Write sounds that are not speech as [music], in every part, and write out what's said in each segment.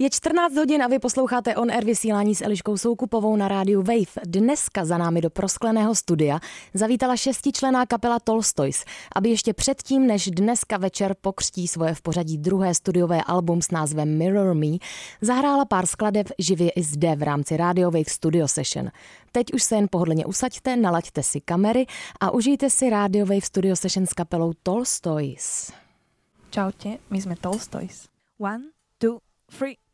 Je 14 hodin a vy posloucháte On Air vysílání s Eliškou Soukupovou na rádiu Wave. Dneska za námi do proskleného studia zavítala šestičlená kapela Tolstoys, aby ještě předtím, než dneska večer pokřtí svoje v pořadí druhé studiové album s názvem Mirror Me, zahrála pár skladeb živě i zde v rámci Radio Wave Studio Session. Teď už se jen pohodlně usaďte, nalaďte si kamery a užijte si Radio Wave Studio Session s kapelou Tolstoys. Čaute, my sme Tolstoys. One, two, three.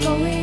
going.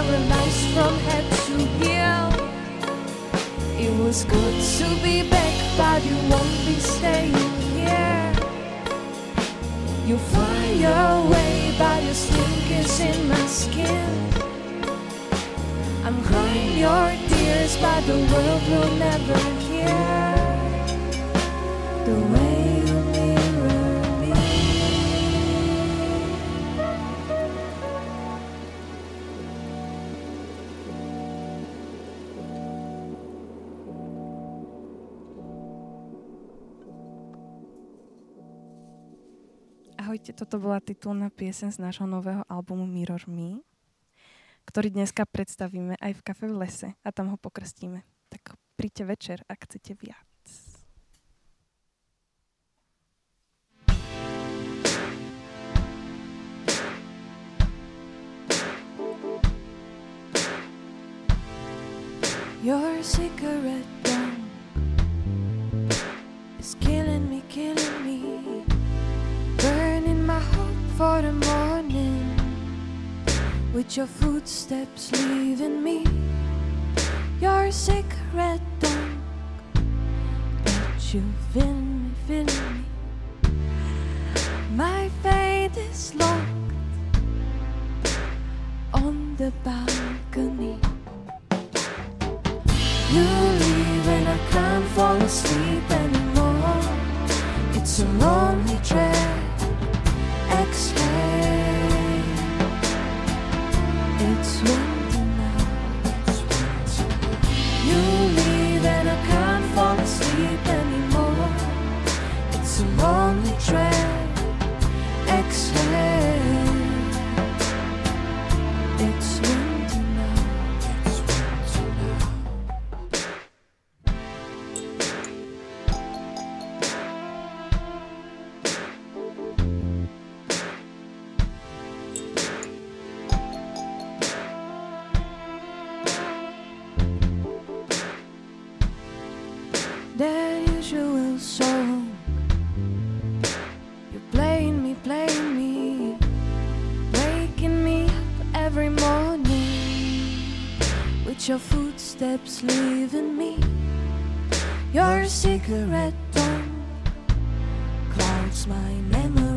paralyzed from head to heel. It was good to be back, but you won't be staying here. You fly away, but your stink is in my skin. I'm crying your tears, but the world will never hear the way. Ahojte, toto bola titulná piesen z nášho nového albumu Mirror Me, ktorý dneska predstavíme aj v kafe v lese a tam ho pokrstíme. Tak príďte večer, ak chcete viac. Your cigarette dump is killing for the morning. With your footsteps leaving me. Your cigarette dump that you filling me, filling me. My fate is locked on the balcony. You leave and I can't fall asleep anymore. It's a lonely track. Podcast. That usual song. You're playing me, playing me. Waking me up every morning With your footsteps leaving me. Your cigarette Clouds my memory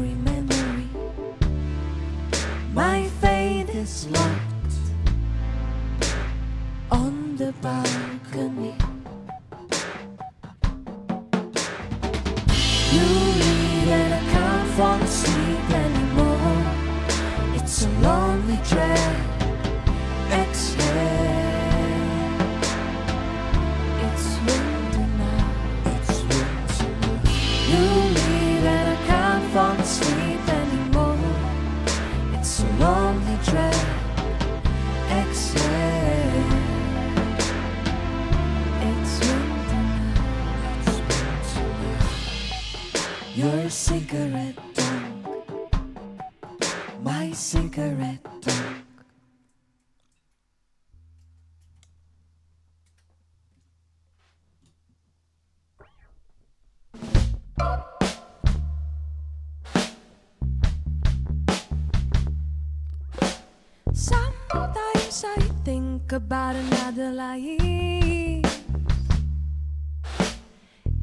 I think about another life.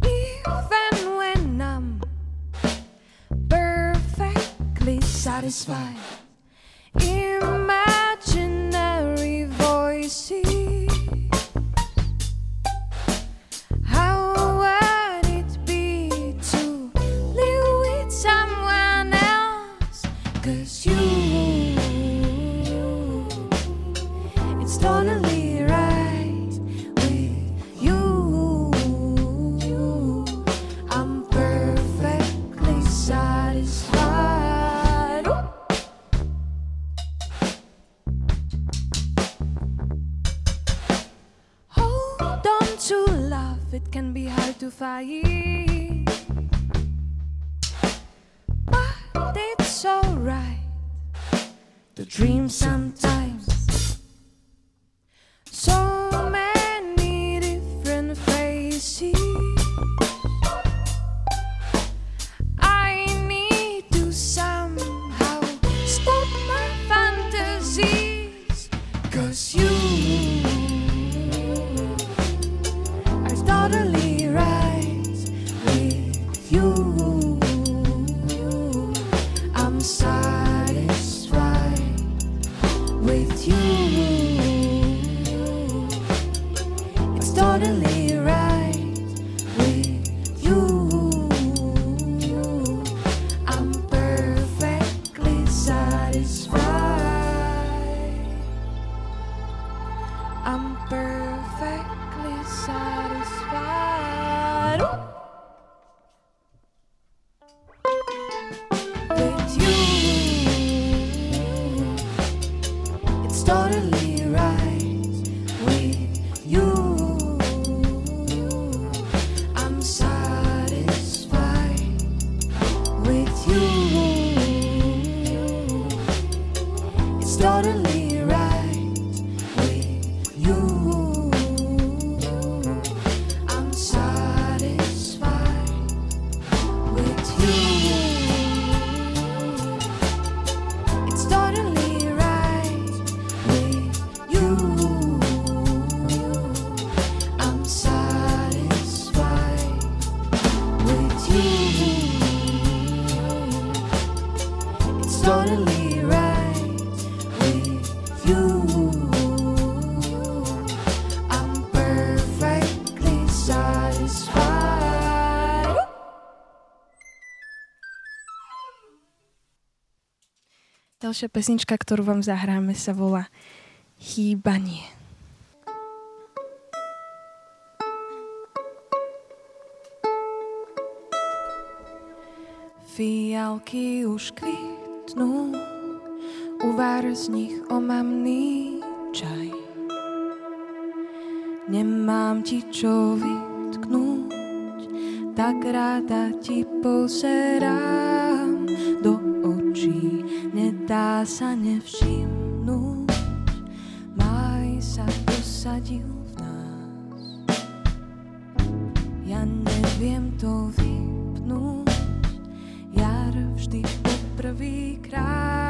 Even when I'm perfectly satisfied. But it's alright. The dream sometimes. Ďalšia pesnička, ktorú vám zahráme, sa volá Chýbanie. Fialky už kvitnú, uvár z nich omamný čaj. Nemám ti čo vytknúť, tak ráda ti pozerám do očí nedá sa nevšimnúť. Maj sa posadil v nás. Ja neviem to vypnúť. Jar vždy poprvýkrát prežívam.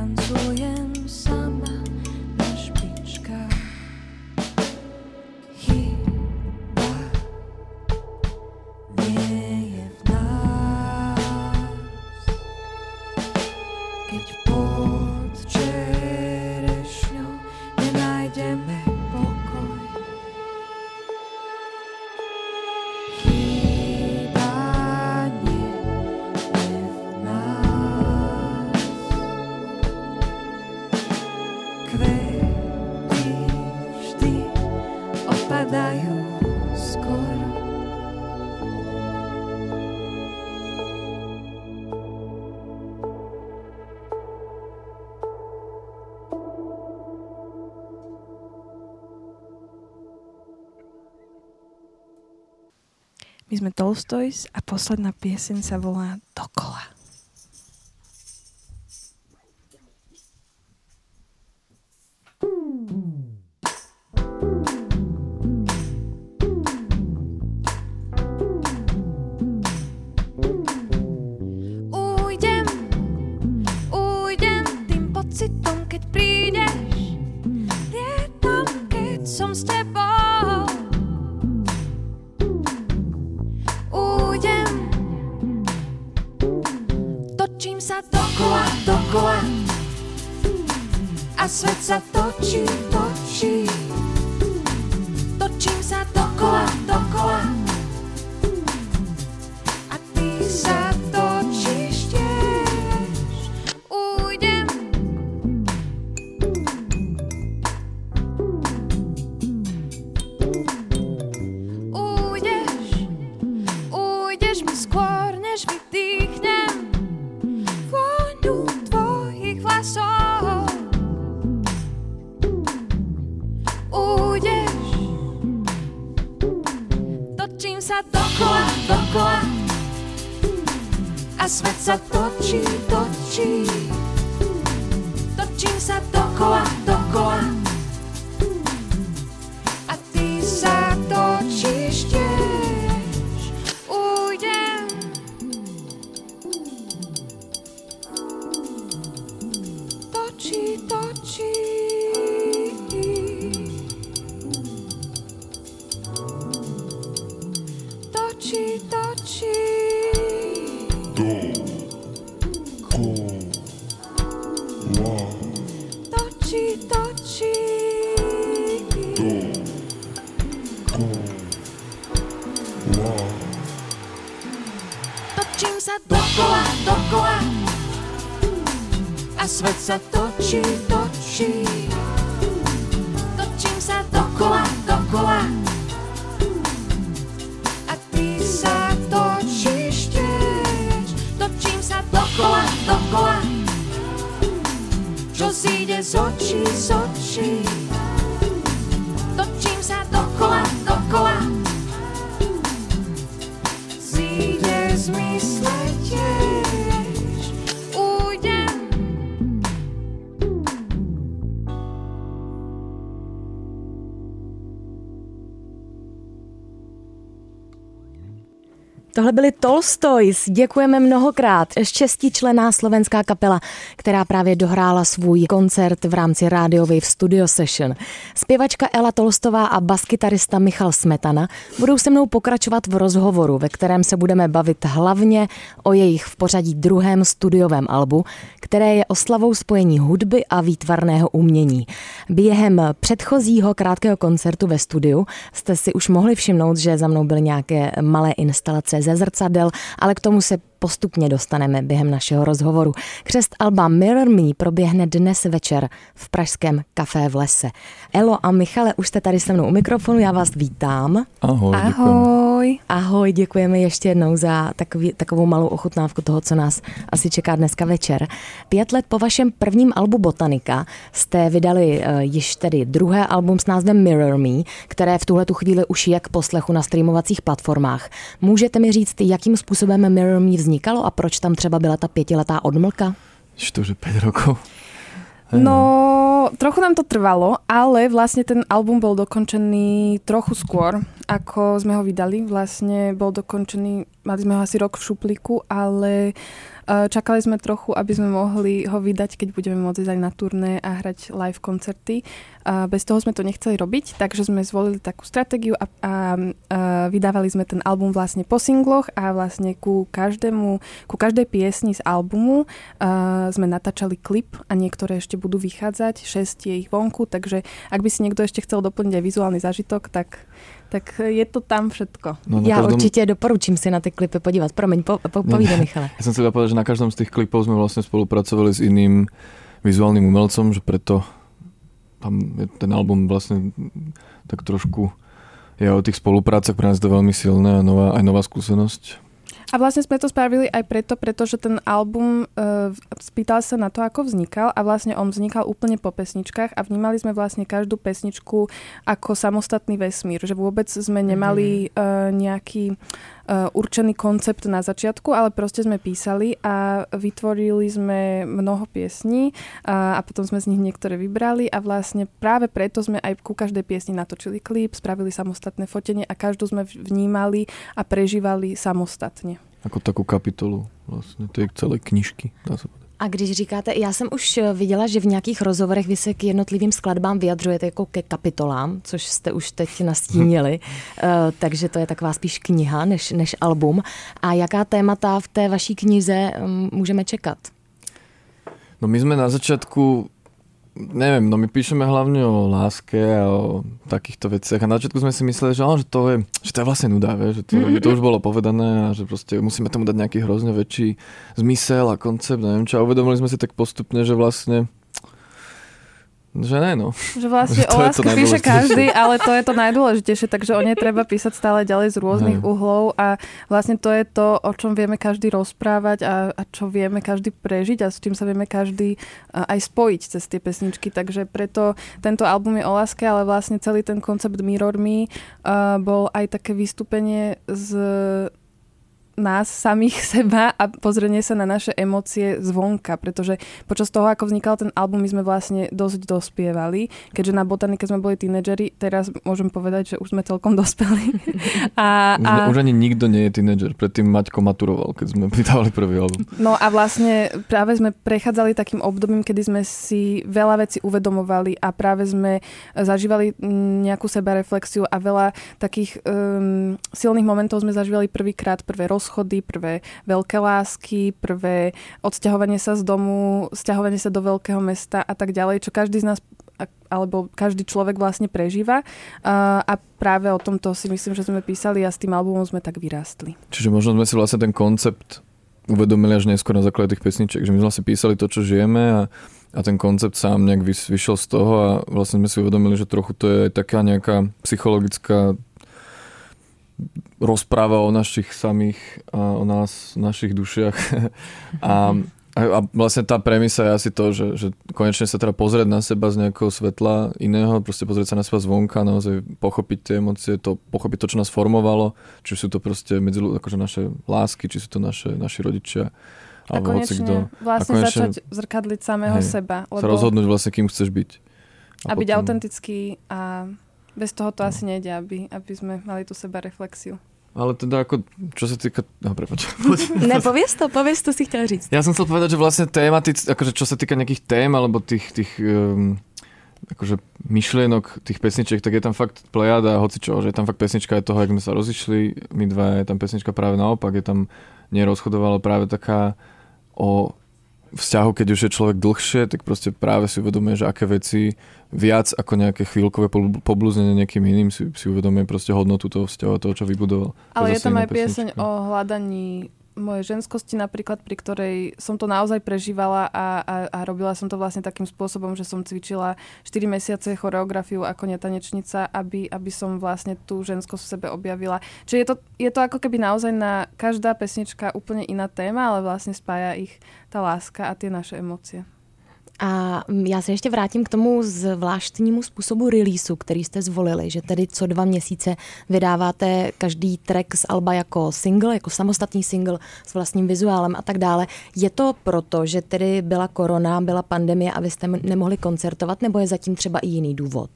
tan solo. My sme Tolstoys a posledná pieseň sa volá Dokola. Sa točí, točí. Točím sa dokola, dokola zíde z očí, Tohle byli Tolstoys, děkujeme mnohokrát. Šestičlená slovenská kapela, která právě dohrála svůj koncert v rámci Radio Wave Studio Session. Zpěvačka Ela Tolstová a baskytarista Michal Smetana budou se mnou pokračovat v rozhovoru, ve kterém se budeme bavit hlavně o jejich v pořadí druhém studiovém albu, které je oslavou spojení hudby a výtvarného umění. Během předchozího krátkého koncertu ve studiu jste si už mohli všimnout, že za mnou byly nějaké malé instalace ze zrcadel, ale k tomu se postupně dostaneme během našeho rozhovoru. Křest Alba Mirror Me proběhne dnes večer v pražském kafé v lese. Elo a Michale, už jste tady se mnou u mikrofonu, já vás vítám. Ahoj, děkujem. Ahoj. Ahoj, děkujeme ještě jednou za takový, takovou malou ochutnávku toho, co nás asi čeká dneska večer. Pět let po vašem prvním albu Botanika jste vydali uh, již tedy druhé album s názvem Mirror Me, které v tuhle tu chvíli už je k poslechu na streamovacích platformách. Můžete mi říct, jakým způsobem Mirror Me vznikalo a proč tam třeba byla ta pětiletá odmlka? Či to, že 5 rokov? Hej, No, trochu nám to trvalo, ale vlastne ten album bol dokončený trochu skôr, ako sme ho vydali. Vlastne bol dokončený, mali sme ho asi rok v šuplíku, ale čakali sme trochu, aby sme mohli ho vydať, keď budeme môcť ísť aj na turné a hrať live koncerty. A bez toho sme to nechceli robiť, takže sme zvolili takú stratégiu a, a, a vydávali sme ten album vlastne po singloch a vlastne ku každému, ku každej piesni z albumu sme natáčali klip a niektoré ešte budú vychádzať, šesť je ich vonku, takže ak by si niekto ešte chcel doplniť aj vizuálny zážitok, tak, tak je to tam všetko. No, Já každom, určitě doporučím si na ty klipy podívat. Promiň, po, po, povídej Michale. Ja som chcel povedať, že na každom z tých klipov sme vlastne spolupracovali s iným vizuálnym umelcom, že preto tam je ten album vlastne tak trošku je o tých spoluprácach pre nás to veľmi silné a nová, aj nová skúsenosť. A vlastne sme to spravili aj preto, pretože ten album uh, spýtal sa na to, ako vznikal a vlastne on vznikal úplne po pesničkách a vnímali sme vlastne každú pesničku ako samostatný vesmír, že vôbec sme nemali uh, nejaký určený koncept na začiatku, ale proste sme písali a vytvorili sme mnoho piesní a, a potom sme z nich niektoré vybrali a vlastne práve preto sme aj ku každej piesni natočili klip, spravili samostatné fotenie a každú sme vnímali a prežívali samostatne. Ako takú kapitolu vlastne tej celej knižky, dá sa. A když říkáte, já jsem už viděla, že v nějakých rozhovorech vy se k jednotlivým skladbám vyjadřujete jako ke kapitolám, což jste už teď nastínili, uh, [laughs] takže to je taková spíš kniha než, než album. A jaká témata v té vaší knize um, můžeme čekat? No my sme na začiatku, neviem, no my píšeme hlavne o láske a o takýchto veciach a na začiatku sme si mysleli, že, že, to, je, že to je vlastne nuda, vieš, že to, mm-hmm. to už bolo povedané a že proste musíme tomu dať nejaký hrozne väčší zmysel a koncept, neviem čo. A uvedomili sme si tak postupne, že vlastne Že ne, no. Že vlastne [laughs] Že o láske píše každý, ale to je to najdôležitejšie, takže o nej treba písať stále ďalej z rôznych uhlov a vlastne to je to, o čom vieme každý rozprávať a, a čo vieme každý prežiť a s čím sa vieme každý aj spojiť cez tie pesničky, takže preto tento album je o láske, ale vlastne celý ten koncept Mirror Me uh, bol aj také vystúpenie z nás samých [laughs] seba a pozrenie sa na naše emócie zvonka, pretože počas toho, ako vznikal ten album, my sme vlastne dosť dospievali, keďže na botanike sme boli tínedžeri, teraz môžem povedať, že už sme celkom [laughs] dospeli. A, Už, a, už ani nikto nie je tínedžer. Predtým Maťko maturoval, keď sme [laughs] vydávali prvý album. No a vlastne práve sme prechádzali takým obdobím, kedy sme si veľa vecí uvedomovali a práve sme zažívali mm, nejakú sebareflexiu a veľa takých um, silných momentov sme zažívali prvýkrát, prvé rozchody, prvé veľké lásky, prvé odsťahovanie sa z domu, sťahovanie sa do veľkého mesta a tak ďalej, čo každý z nás alebo každý človek vlastne prežíva. A, práve o tomto si myslím, že sme písali a s tým albumom sme tak vyrástli. Čiže možno sme si vlastne ten koncept uvedomili až neskôr na základe tých pesničiek, že my sme vlastne písali to, čo žijeme a, a ten koncept sám nejak vyšiel z toho a vlastne sme si uvedomili, že trochu to je aj taká nejaká psychologická rozpráva o našich samých a o nás, našich dušiach. a, a, a vlastne tá premisa je asi to, že, že konečne sa teda pozrieť na seba z nejakého svetla iného, proste pozrieť sa na seba zvonka, naozaj pochopiť tie emócie, to, pochopiť to, čo nás formovalo, či sú to proste medzi, akože naše lásky, či sú to naše, naši rodičia, A alebo hoci kto. konečne vlastne A konečne začať zrkadliť samého hej, seba. Sa rozhodnúť vlastne, kým chceš byť. a byť autentický a bez toho to asi nejde, aby, aby sme mali tú seba reflexiu. Ale teda ako, čo sa týka... No, prepač. [laughs] Ne, pověz to, pověz to si chtěl říct. Ja som chcel povedať, že vlastne tématic, akože čo sa týka nejakých tém alebo tých, tých um, akože myšlienok tých pesničiek, tak je tam fakt plejada hoci čo, že je tam fakt pesnička aj toho, jak sme sa rozišli, my dva, je tam pesnička práve naopak, je tam nerozchodovalo práve taká o vzťahu, keď už je človek dlhšie, tak proste práve si uvedomuje, že aké veci viac ako nejaké chvíľkové pobl- poblúznenie niekým iným si, si uvedomuje proste hodnotu toho vzťahu a toho, čo vybudoval. Ale je tam aj pieseň o hľadaní mojej ženskosti napríklad, pri ktorej som to naozaj prežívala a, a, a robila som to vlastne takým spôsobom, že som cvičila 4 mesiace choreografiu ako netanečnica, aby, aby som vlastne tú ženskosť v sebe objavila. Čiže je to, je to ako keby naozaj na každá pesnička úplne iná téma, ale vlastne spája ich tá láska a tie naše emócie. A já se ještě vrátím k tomu zvláštnímu způsobu releaseu, který jste zvolili, že tedy co dva měsíce vydáváte každý track z Alba jako single, jako samostatný single s vlastním vizuálem a tak dále. Je to proto, že tedy byla korona, byla pandemie a vy jste nemohli koncertovat, nebo je zatím třeba i jiný důvod?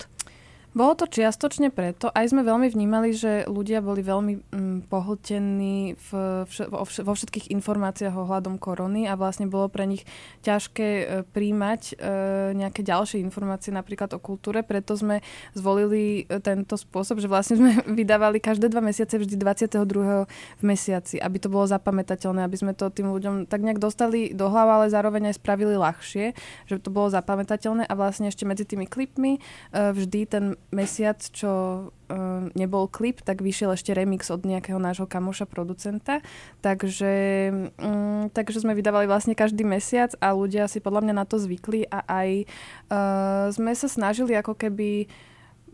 Bolo to čiastočne preto, aj sme veľmi vnímali, že ľudia boli veľmi mm, pohltení v, vš- vo, vš- vo všetkých informáciách ohľadom korony a vlastne bolo pre nich ťažké e, príjmať e, nejaké ďalšie informácie napríklad o kultúre, preto sme zvolili e, tento spôsob, že vlastne sme [laughs] vydávali každé dva mesiace vždy 22. v mesiaci, aby to bolo zapamätateľné, aby sme to tým ľuďom tak nejak dostali do hlavy, ale zároveň aj spravili ľahšie, že to bolo zapamätateľné a vlastne ešte medzi tými klipmi e, vždy ten mesiac, čo e, nebol klip, tak vyšiel ešte remix od nejakého nášho kamoša, producenta. Takže, mm, takže sme vydávali vlastne každý mesiac a ľudia si podľa mňa na to zvykli a aj e, sme sa snažili ako keby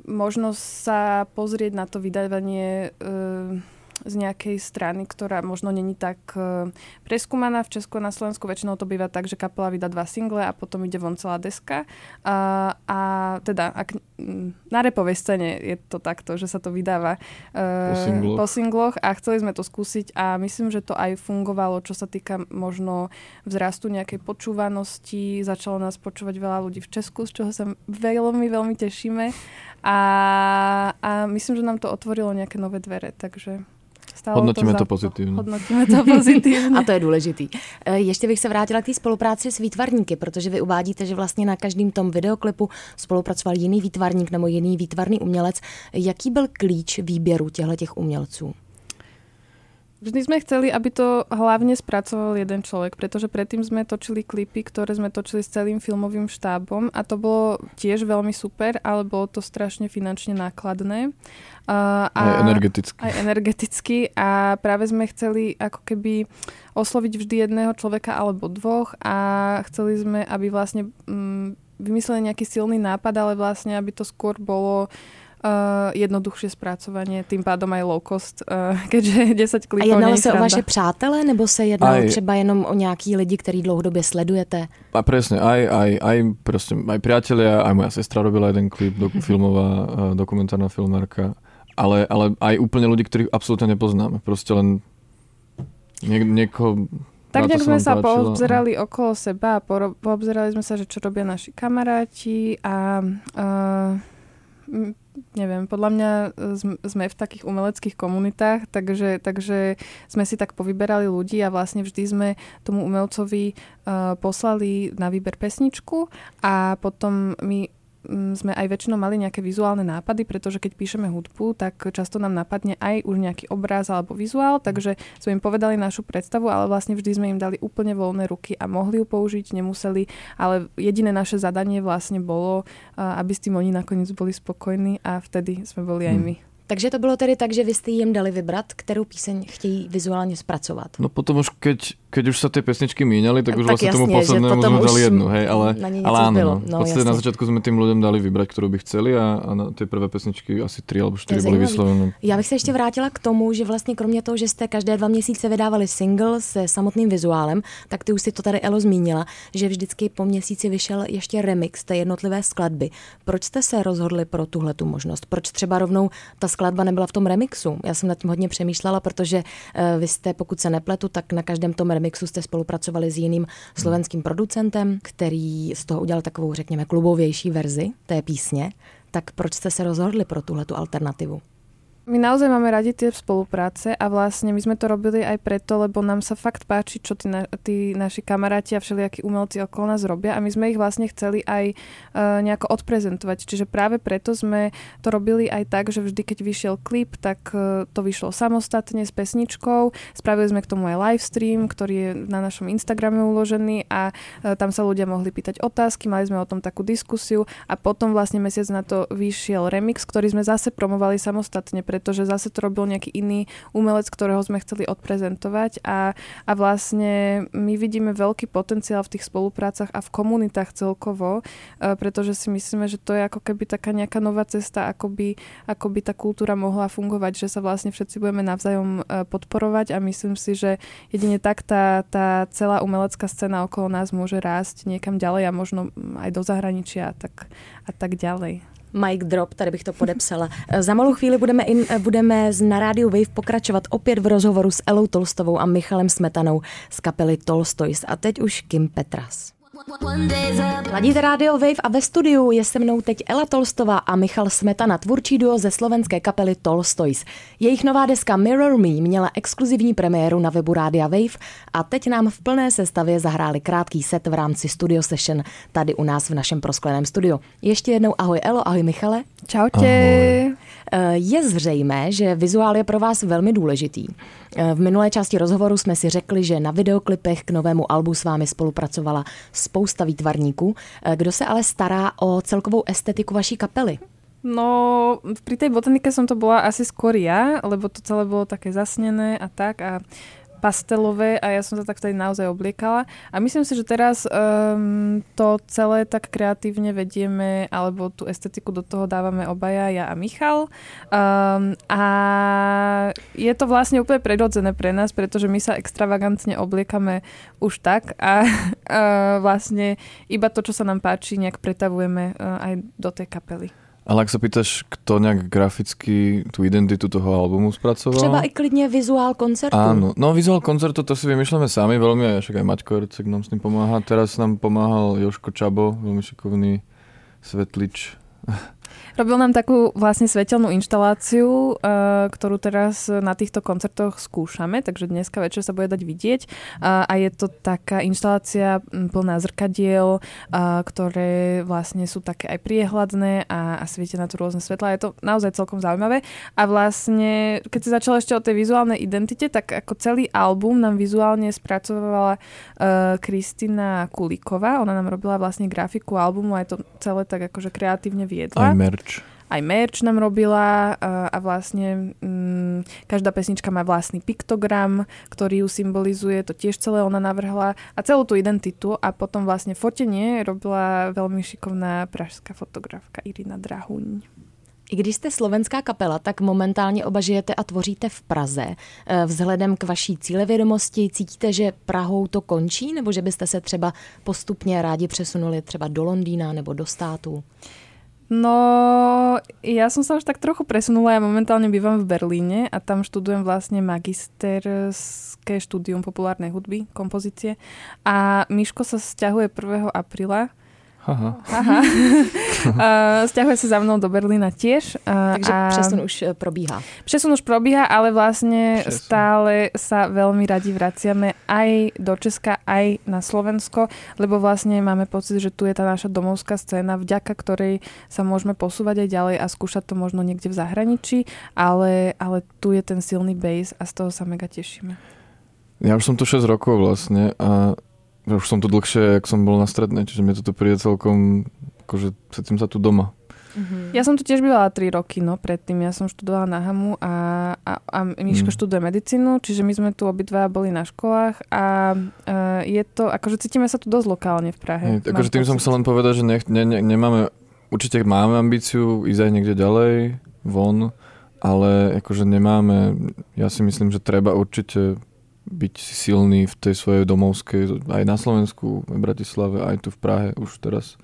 možno sa pozrieť na to vydávanie e, z nejakej strany, ktorá možno není tak e, preskúmaná. V Česku a na Slovensku väčšinou to býva tak, že kapela vydá dva single a potom ide von celá deska. A, a teda, ak, na repovej scéne je to takto, že sa to vydáva e, Po singloch. po singloch a chceli sme to skúsiť a myslím, že to aj fungovalo, čo sa týka možno vzrastu nejakej počúvanosti. Začalo nás počúvať veľa ľudí v Česku, z čoho sa veľmi, veľmi tešíme. A, a myslím, že nám to otvorilo nejaké nové dvere, takže stálo Hodnotíme to, to za pozitívne. Hodnotíme to pozitívne. [laughs] A to je důležitý. E, Ještě bych se vrátila k té spolupráci s výtvarníky, protože vy uvádíte, že vlastně na každém tom videoklipu spolupracoval jiný výtvarník nebo jiný výtvarný umělec. Jaký byl klíč výběru těchto těch umělců? Vždy sme chceli, aby to hlavne spracoval jeden človek, pretože predtým sme točili klipy, ktoré sme točili s celým filmovým štábom a to bolo tiež veľmi super, ale bolo to strašne finančne nákladné. Uh, Aj energeticky. Aj energeticky a práve sme chceli ako keby osloviť vždy jedného človeka alebo dvoch a chceli sme, aby vlastne mm, vymysleli nejaký silný nápad, ale vlastne, aby to skôr bolo Uh, jednoduchšie spracovanie, tým pádom aj low cost, uh, [laughs] keďže 10 klipov A jednalo se o vaše přátele, nebo se jednalo aj, třeba jenom o nějaký lidi, který dlouhodobě sledujete? A presne, aj, aj, aj, proste, aj priatelia, aj moja sestra robila jeden klip, doku, filmová, uh, dokumentárna filmárka, ale, ale aj úplne ľudí, ktorých absolútne nepoznáme. Proste len niek- niekoho tak nejak sme sa páčilo. poobzerali okolo seba a poobzerali sme sa, že čo robia naši kamaráti a uh, neviem, podľa mňa e, sme v takých umeleckých komunitách, takže, takže sme si tak povyberali ľudí a vlastne vždy sme tomu umelcovi uh, poslali na výber pesničku a potom my sme aj väčšinou mali nejaké vizuálne nápady, pretože keď píšeme hudbu, tak často nám napadne aj už nejaký obraz alebo vizuál, takže sme im povedali našu predstavu, ale vlastne vždy sme im dali úplne voľné ruky a mohli ju použiť, nemuseli, ale jediné naše zadanie vlastne bolo, aby s tým oni nakoniec boli spokojní a vtedy sme boli aj hm. my. Takže to bylo tedy tak, že vy jste jim dali vybrat, kterou píseň chtějí vizuálně zpracovat. No potom už keď, keď už sa tie pesničky míňali, tak už tak vlastne jasne, tomu poslednému sme dali jednu, hej, ale, ale áno, no, v podstate na začiatku sme tým ľuďom dali vybrať, ktorú by chceli a, a na tie prvé pesničky asi tři alebo čtyři boli vyslovené. Já bych se ještě vrátila k tomu, že vlastně kromě toho, že jste každé dva měsíce vydávali single se samotným vizuálem, tak ty už si to tady Elo zmínila, že vždycky po měsíci vyšel ještě remix té jednotlivé skladby. Proč jste se rozhodli pro tuhle tu možnost? Proč třeba rovnou ta skladba nebyla v tom remixu? Já jsem nad tím hodně přemýšlela, protože uh, vy jste, pokud se nepletu, tak na každém tom remixu jste spolupracovali s jiným slovenským producentem, který z toho udělal takovou, řekněme, klubovější verzi té písně. Tak proč jste se rozhodli pro tuhle alternativu? My naozaj máme radi tie spolupráce a vlastne my sme to robili aj preto, lebo nám sa fakt páči, čo tí, na, tí naši kamaráti a všelijakí umelci okolo nás robia a my sme ich vlastne chceli aj uh, nejako odprezentovať. Čiže práve preto sme to robili aj tak, že vždy, keď vyšiel klip, tak uh, to vyšlo samostatne s pesničkou. Spravili sme k tomu aj live stream, ktorý je na našom Instagrame uložený a uh, tam sa ľudia mohli pýtať otázky, mali sme o tom takú diskusiu a potom vlastne mesiac na to vyšiel remix, ktorý sme zase promovali samostatne pre pretože zase to robil nejaký iný umelec, ktorého sme chceli odprezentovať a, a vlastne my vidíme veľký potenciál v tých spoluprácach a v komunitách celkovo, e, pretože si myslíme, že to je ako keby taká nejaká nová cesta, ako by, ako by tá kultúra mohla fungovať, že sa vlastne všetci budeme navzájom e, podporovať a myslím si, že jedine tak tá, tá celá umelecká scéna okolo nás môže rásť niekam ďalej a možno aj do zahraničia a tak, a tak ďalej. Mike Drop, tady bych to podepsala. Za malou chvíli budeme, in, budeme na rádiu Wave pokračovat opět v rozhovoru s Elou Tolstovou a Michalem Smetanou z kapely Tolstoys. A teď už Kim Petras. Ladíte rádio Wave a ve studiu je se mnou teď Ela Tolstová a Michal Smetana, tvůrčí duo ze slovenské kapely Tolstoys. Jejich nová deska Mirror Me měla exkluzivní premiéru na webu Rádia Wave a teď nám v plné sestavě zahráli krátký set v rámci Studio Session tady u nás v našem proskleném studiu. Ještě jednou ahoj Elo, ahoj Michale. Ahoj. Eh, je zřejmé, že vizuál je pro vás velmi důležitý. Eh, v minulé části rozhovoru jsme si řekli, že na videoklipech k novému albu s vámi spolupracovala spousta výtvarníků. Eh, kdo se ale stará o celkovou estetiku vaší kapely? No, pri tej botanike som to bola asi skôr ja, lebo to celé bolo také zasnené a tak a pastelové a ja som sa tak vtedy naozaj obliekala. A myslím si, že teraz um, to celé tak kreatívne vedieme, alebo tú estetiku do toho dávame obaja, ja a Michal. Um, a je to vlastne úplne prirodzené pre nás, pretože my sa extravagantne obliekame už tak a [laughs] uh, vlastne iba to, čo sa nám páči, nejak pretavujeme uh, aj do tej kapely. Ale ak sa pýtaš, kto nejak graficky tú identitu toho albumu spracoval? Třeba i klidne vizuál koncertu. Áno, no vizuál koncertu to si vymýšľame sami veľmi, však aj Maťko Ercek nám s tým pomáha. Teraz nám pomáhal Joško Čabo, veľmi šikovný svetlič Robil nám takú vlastne svetelnú inštaláciu, uh, ktorú teraz na týchto koncertoch skúšame, takže dneska večer sa bude dať vidieť. Uh, a je to taká inštalácia plná zrkadiel, uh, ktoré vlastne sú také aj priehľadné a, a svietia na to rôzne svetla. Je to naozaj celkom zaujímavé. A vlastne, keď si začala ešte o tej vizuálnej identite, tak ako celý album nám vizuálne spracovala Kristina Kulíková. Ona nám robila vlastne grafiku albumu a je to celé tak akože kreatívne viedla. Aj merch aj merch nám robila a, vlastne mm, každá pesnička má vlastný piktogram, ktorý ju symbolizuje, to tiež celé ona navrhla a celú tú identitu a potom vlastne fotenie robila veľmi šikovná pražská fotografka Irina Drahuň. I když jste slovenská kapela, tak momentálně oba žijete a tvoříte v Praze. Eh, vzhledem k vaší cílevědomosti cítíte, že Prahou to končí, nebo že byste se třeba postupně rádi přesunuli třeba do Londýna nebo do států? No, ja som sa už tak trochu presunula. Ja momentálne bývam v Berlíne a tam študujem vlastne magisterské štúdium populárnej hudby, kompozície. A Miško sa stiahuje 1. apríla Aha. Aha. Sťahuje [laughs] sa za mnou do Berlína tiež. Takže a přesun už e, probíha. Přesun už probíha, ale vlastne přesun. stále sa veľmi radi vraciame aj do Česka, aj na Slovensko, lebo vlastne máme pocit, že tu je tá naša domovská scéna, vďaka ktorej sa môžeme posúvať aj ďalej a skúšať to možno niekde v zahraničí, ale, ale tu je ten silný base a z toho sa mega tešíme. Ja už som tu 6 rokov vlastne a už som tu dlhšie, jak som bol na strednej, čiže mi to tu príde celkom, akože cítim sa tu doma. Mm-hmm. Ja som tu tiež bývala 3 roky, no predtým. Ja som študovala na HAMu a, a, a Miško mm. študuje medicínu, čiže my sme tu obidva boli na školách a uh, je to, akože cítime sa tu dosť lokálne v Prahe. Je, akože tým som chcel len povedať, že nech, ne, ne, nemáme, určite máme ambíciu ísť aj niekde ďalej, von, ale akože nemáme, ja si myslím, že treba určite byť silný v tej svojej domovskej, aj na Slovensku, v Bratislave, aj tu v Prahe už teraz.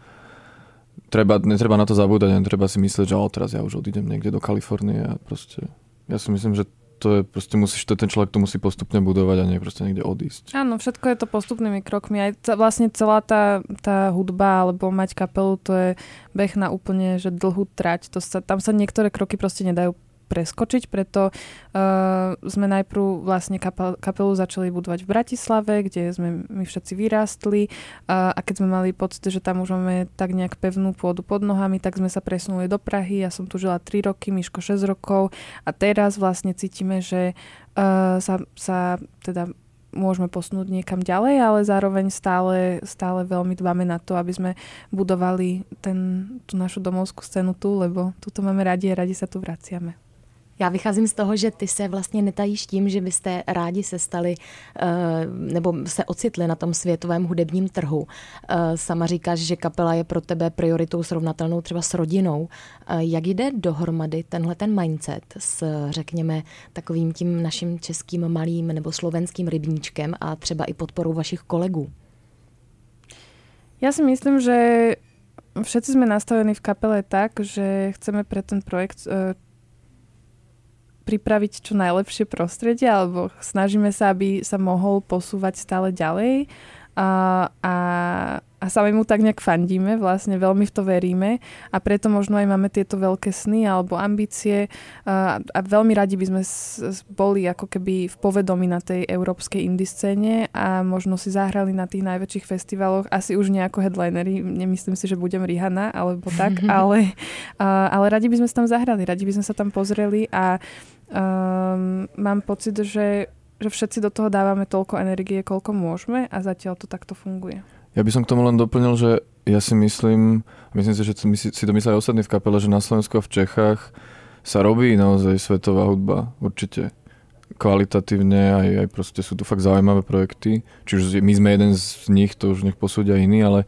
Treba, netreba na to zabúdať, netreba si myslieť, že o, teraz ja už odídem niekde do Kalifornie a proste, ja si myslím, že to je proste musíš, to ten človek to musí postupne budovať a nie proste niekde odísť. Áno, všetko je to postupnými krokmi. Aj t- vlastne celá tá, tá hudba alebo mať kapelu, to je beh na úplne že dlhú trať. To sa, tam sa niektoré kroky proste nedajú preskočiť, preto uh, sme najprv vlastne kapel, kapelu začali budovať v Bratislave, kde sme my všetci vyrástli uh, a keď sme mali pocit, že tam už máme tak nejak pevnú pôdu pod nohami, tak sme sa presunuli do Prahy. Ja som tu žila 3 roky, Miško 6 rokov a teraz vlastne cítime, že uh, sa, sa teda môžeme posunúť niekam ďalej, ale zároveň stále, stále veľmi dbáme na to, aby sme budovali ten, tú našu domovskú scénu tu, lebo tuto máme radi a radi sa tu vraciame. Já vycházím z toho, že ty se vlastně netajíš tím, že byste rádi se stali eh, nebo se ocitli na tom světovém hudebním trhu. Eh, sama říkáš, že kapela je pro tebe prioritou srovnatelnou třeba s rodinou. Eh, jak jde dohromady tenhle ten mindset s, řekněme, takovým tím naším českým malým nebo slovenským rybníčkem a třeba i podporou vašich kolegů? Ja si myslím, že všetci sme nastavení v kapele tak, že chceme pre ten projekt pripraviť čo najlepšie prostredie, alebo snažíme sa, aby sa mohol posúvať stále ďalej. A, a, a sami mu tak nejak fandíme, vlastne veľmi v to veríme. A preto možno aj máme tieto veľké sny alebo ambície. A, a veľmi radi by sme s, s, boli ako keby v povedomí na tej európskej indie scéne a možno si zahrali na tých najväčších festivaloch, asi už nejako headlinery, nemyslím si, že budem Rihanna alebo tak, [laughs] ale, a, ale radi by sme sa tam zahrali, radi by sme sa tam pozreli a um, mám pocit, že že všetci do toho dávame toľko energie, koľko môžeme a zatiaľ to takto funguje. Ja by som k tomu len doplnil, že ja si myslím, myslím si, že si to mysleli ostatní v kapele, že na Slovensku a v Čechách sa robí naozaj svetová hudba, určite kvalitatívne, aj, aj proste sú tu fakt zaujímavé projekty. Čiže my sme jeden z nich, to už nech posúdia iní, ale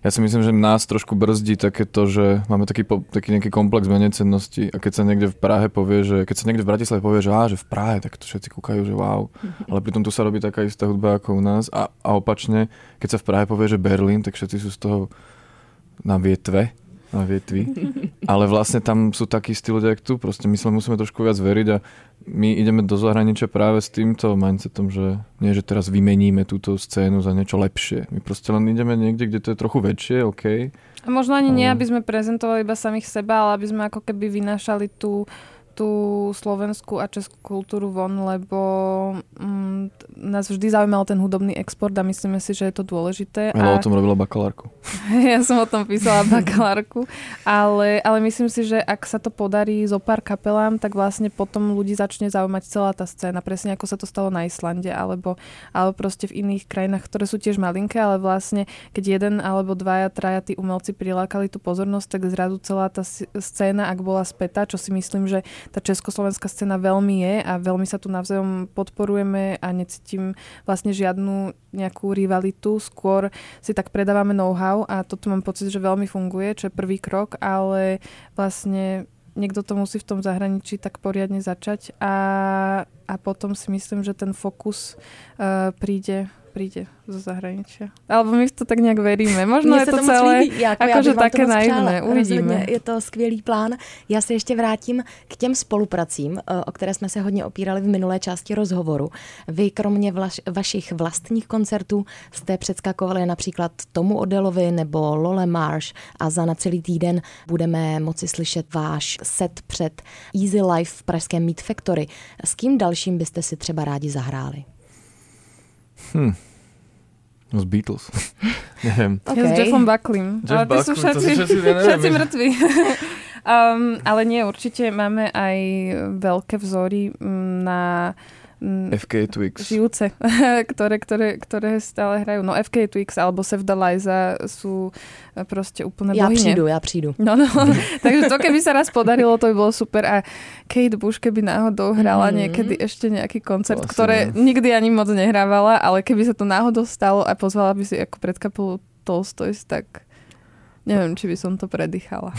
ja si myslím, že nás trošku brzdí také to, že máme taký, taký nejaký komplex cennosti a keď sa niekde v Prahe povie, že keď sa niekde v Bratislave povie, že, á, že v Prahe, tak to všetci kúkajú, že wow. Ale pritom tu sa robí taká istá hudba ako u nás. A, a opačne, keď sa v Prahe povie, že Berlín, tak všetci sú z toho na vietve na vietvi. Ale vlastne tam sú takí istí ľudia, jak tu. Proste my sa musíme trošku viac veriť a my ideme do zahraničia práve s týmto mindsetom, že nie, že teraz vymeníme túto scénu za niečo lepšie. My proste len ideme niekde, kde to je trochu väčšie, OK. A možno ani ale... nie, aby sme prezentovali iba samých seba, ale aby sme ako keby vynášali tú tú slovenskú a českú kultúru von, lebo mm, nás vždy zaujímal ten hudobný export a myslíme si, že je to dôležité. Ale a... o tom robila bakalárku. [laughs] ja som o tom písala bakalárku, ale, ale myslím si, že ak sa to podarí zo pár kapelám, tak vlastne potom ľudí začne zaujímať celá tá scéna, presne ako sa to stalo na Islande, alebo, alebo proste v iných krajinách, ktoré sú tiež malinké, ale vlastne keď jeden alebo dvaja, traja tí umelci prilákali tú pozornosť, tak zrazu celá tá scéna, ak bola spätá, čo si myslím, že tá československá scéna veľmi je a veľmi sa tu navzájom podporujeme a necítim vlastne žiadnu nejakú rivalitu, skôr si tak predávame know-how a toto mám pocit, že veľmi funguje, čo je prvý krok, ale vlastne niekto to musí v tom zahraničí tak poriadne začať a, a potom si myslím, že ten fokus uh, príde príde zo zahraničia. Alebo my v to tak nejak veríme. Možno je to, celé jako akože také naivné. Uvidíme. Je to skvělý plán. Já se ještě vrátím k těm spolupracím, eh, o které jsme se hodně opírali v minulé části rozhovoru. Vy kromě vlaš, vašich vlastních koncertů jste předskakovali například Tomu Odelovi nebo Lole Marsh a za na celý týden budeme moci slyšet váš set před Easy Life v pražském Meat Factory. S kým dalším byste si třeba rádi zahráli? Hm. No z Beatles. [laughs] neviem. Okay. Ja s Jeffom Buckleym. Jeff ale sú všetci, všetci, ja všetci mŕtvi. [laughs] um, ale nie, určite máme aj veľké vzory mm, na FK Twix. Žijúce, [laughs] ktoré, ktoré, ktoré stále hrajú. No FK Twix alebo Sevda Liza sú proste úplne Ja přijdu, ja přijdu. No, no. [laughs] Takže to, keby sa raz podarilo, to by bolo super. A Kate Bush, keby náhodou hrala mm. niekedy ešte nejaký koncert, Vlastne, ktoré nikdy ani moc nehrávala, ale keby sa to náhodou stalo a pozvala by si ako pred kapelu Tolstoys, tak Nevím, či by som to predýchala.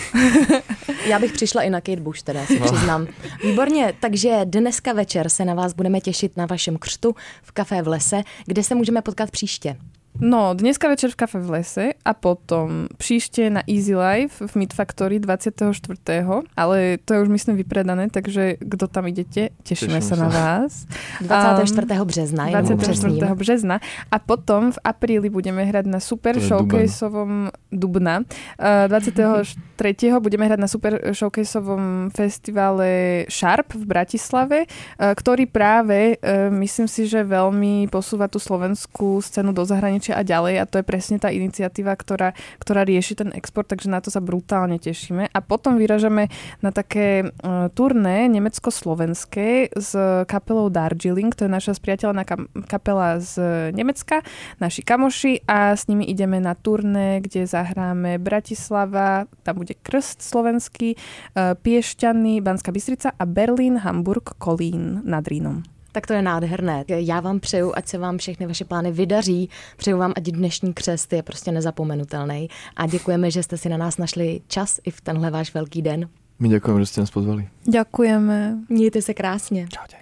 [laughs] Já bych přišla i na Kate Bush, teda si přiznám. Výborně, takže dneska večer se na vás budeme těšit na vašem křtu v Café v lese, kde se můžeme potkat příště. No, dneska večer v kafe v lese a potom příště na Easy Life v Meat Factory 24. Ale to je už myslím vypredané, takže kdo tam idete, tešíme, tešíme sa, sa na vás. 24. Um, března. 24. března. A potom v apríli budeme hrať na super showcaseovom Dubna. Uh, 23. budeme hrať na super showcaseovom festivale Sharp v Bratislave, uh, ktorý práve, uh, myslím si, že veľmi posúva tú slovenskú scénu do zahraničia zahraničia a ďalej a to je presne tá iniciatíva, ktorá, ktorá rieši ten export, takže na to sa brutálne tešíme. A potom vyražame na také uh, turné nemecko-slovenské s kapelou Darjeeling, to je naša spriateľná kapela z Nemecka, naši kamoši a s nimi ideme na turné, kde zahráme Bratislava, tam bude Krst slovenský, uh, Piešťany, Banská Bystrica a Berlín, Hamburg, Kolín nad Rínom. Tak to je nádherné. Já vám přeju, ať se vám všechny vaše plány vydaří. Přeju vám, ať dnešní křest je prostě nezapomenutelný. A děkujeme, že jste si na nás našli čas i v tenhle váš velký den. My děkujeme, že jste nás pozvali. Děkujeme. Mějte se krásně. Čau, čau.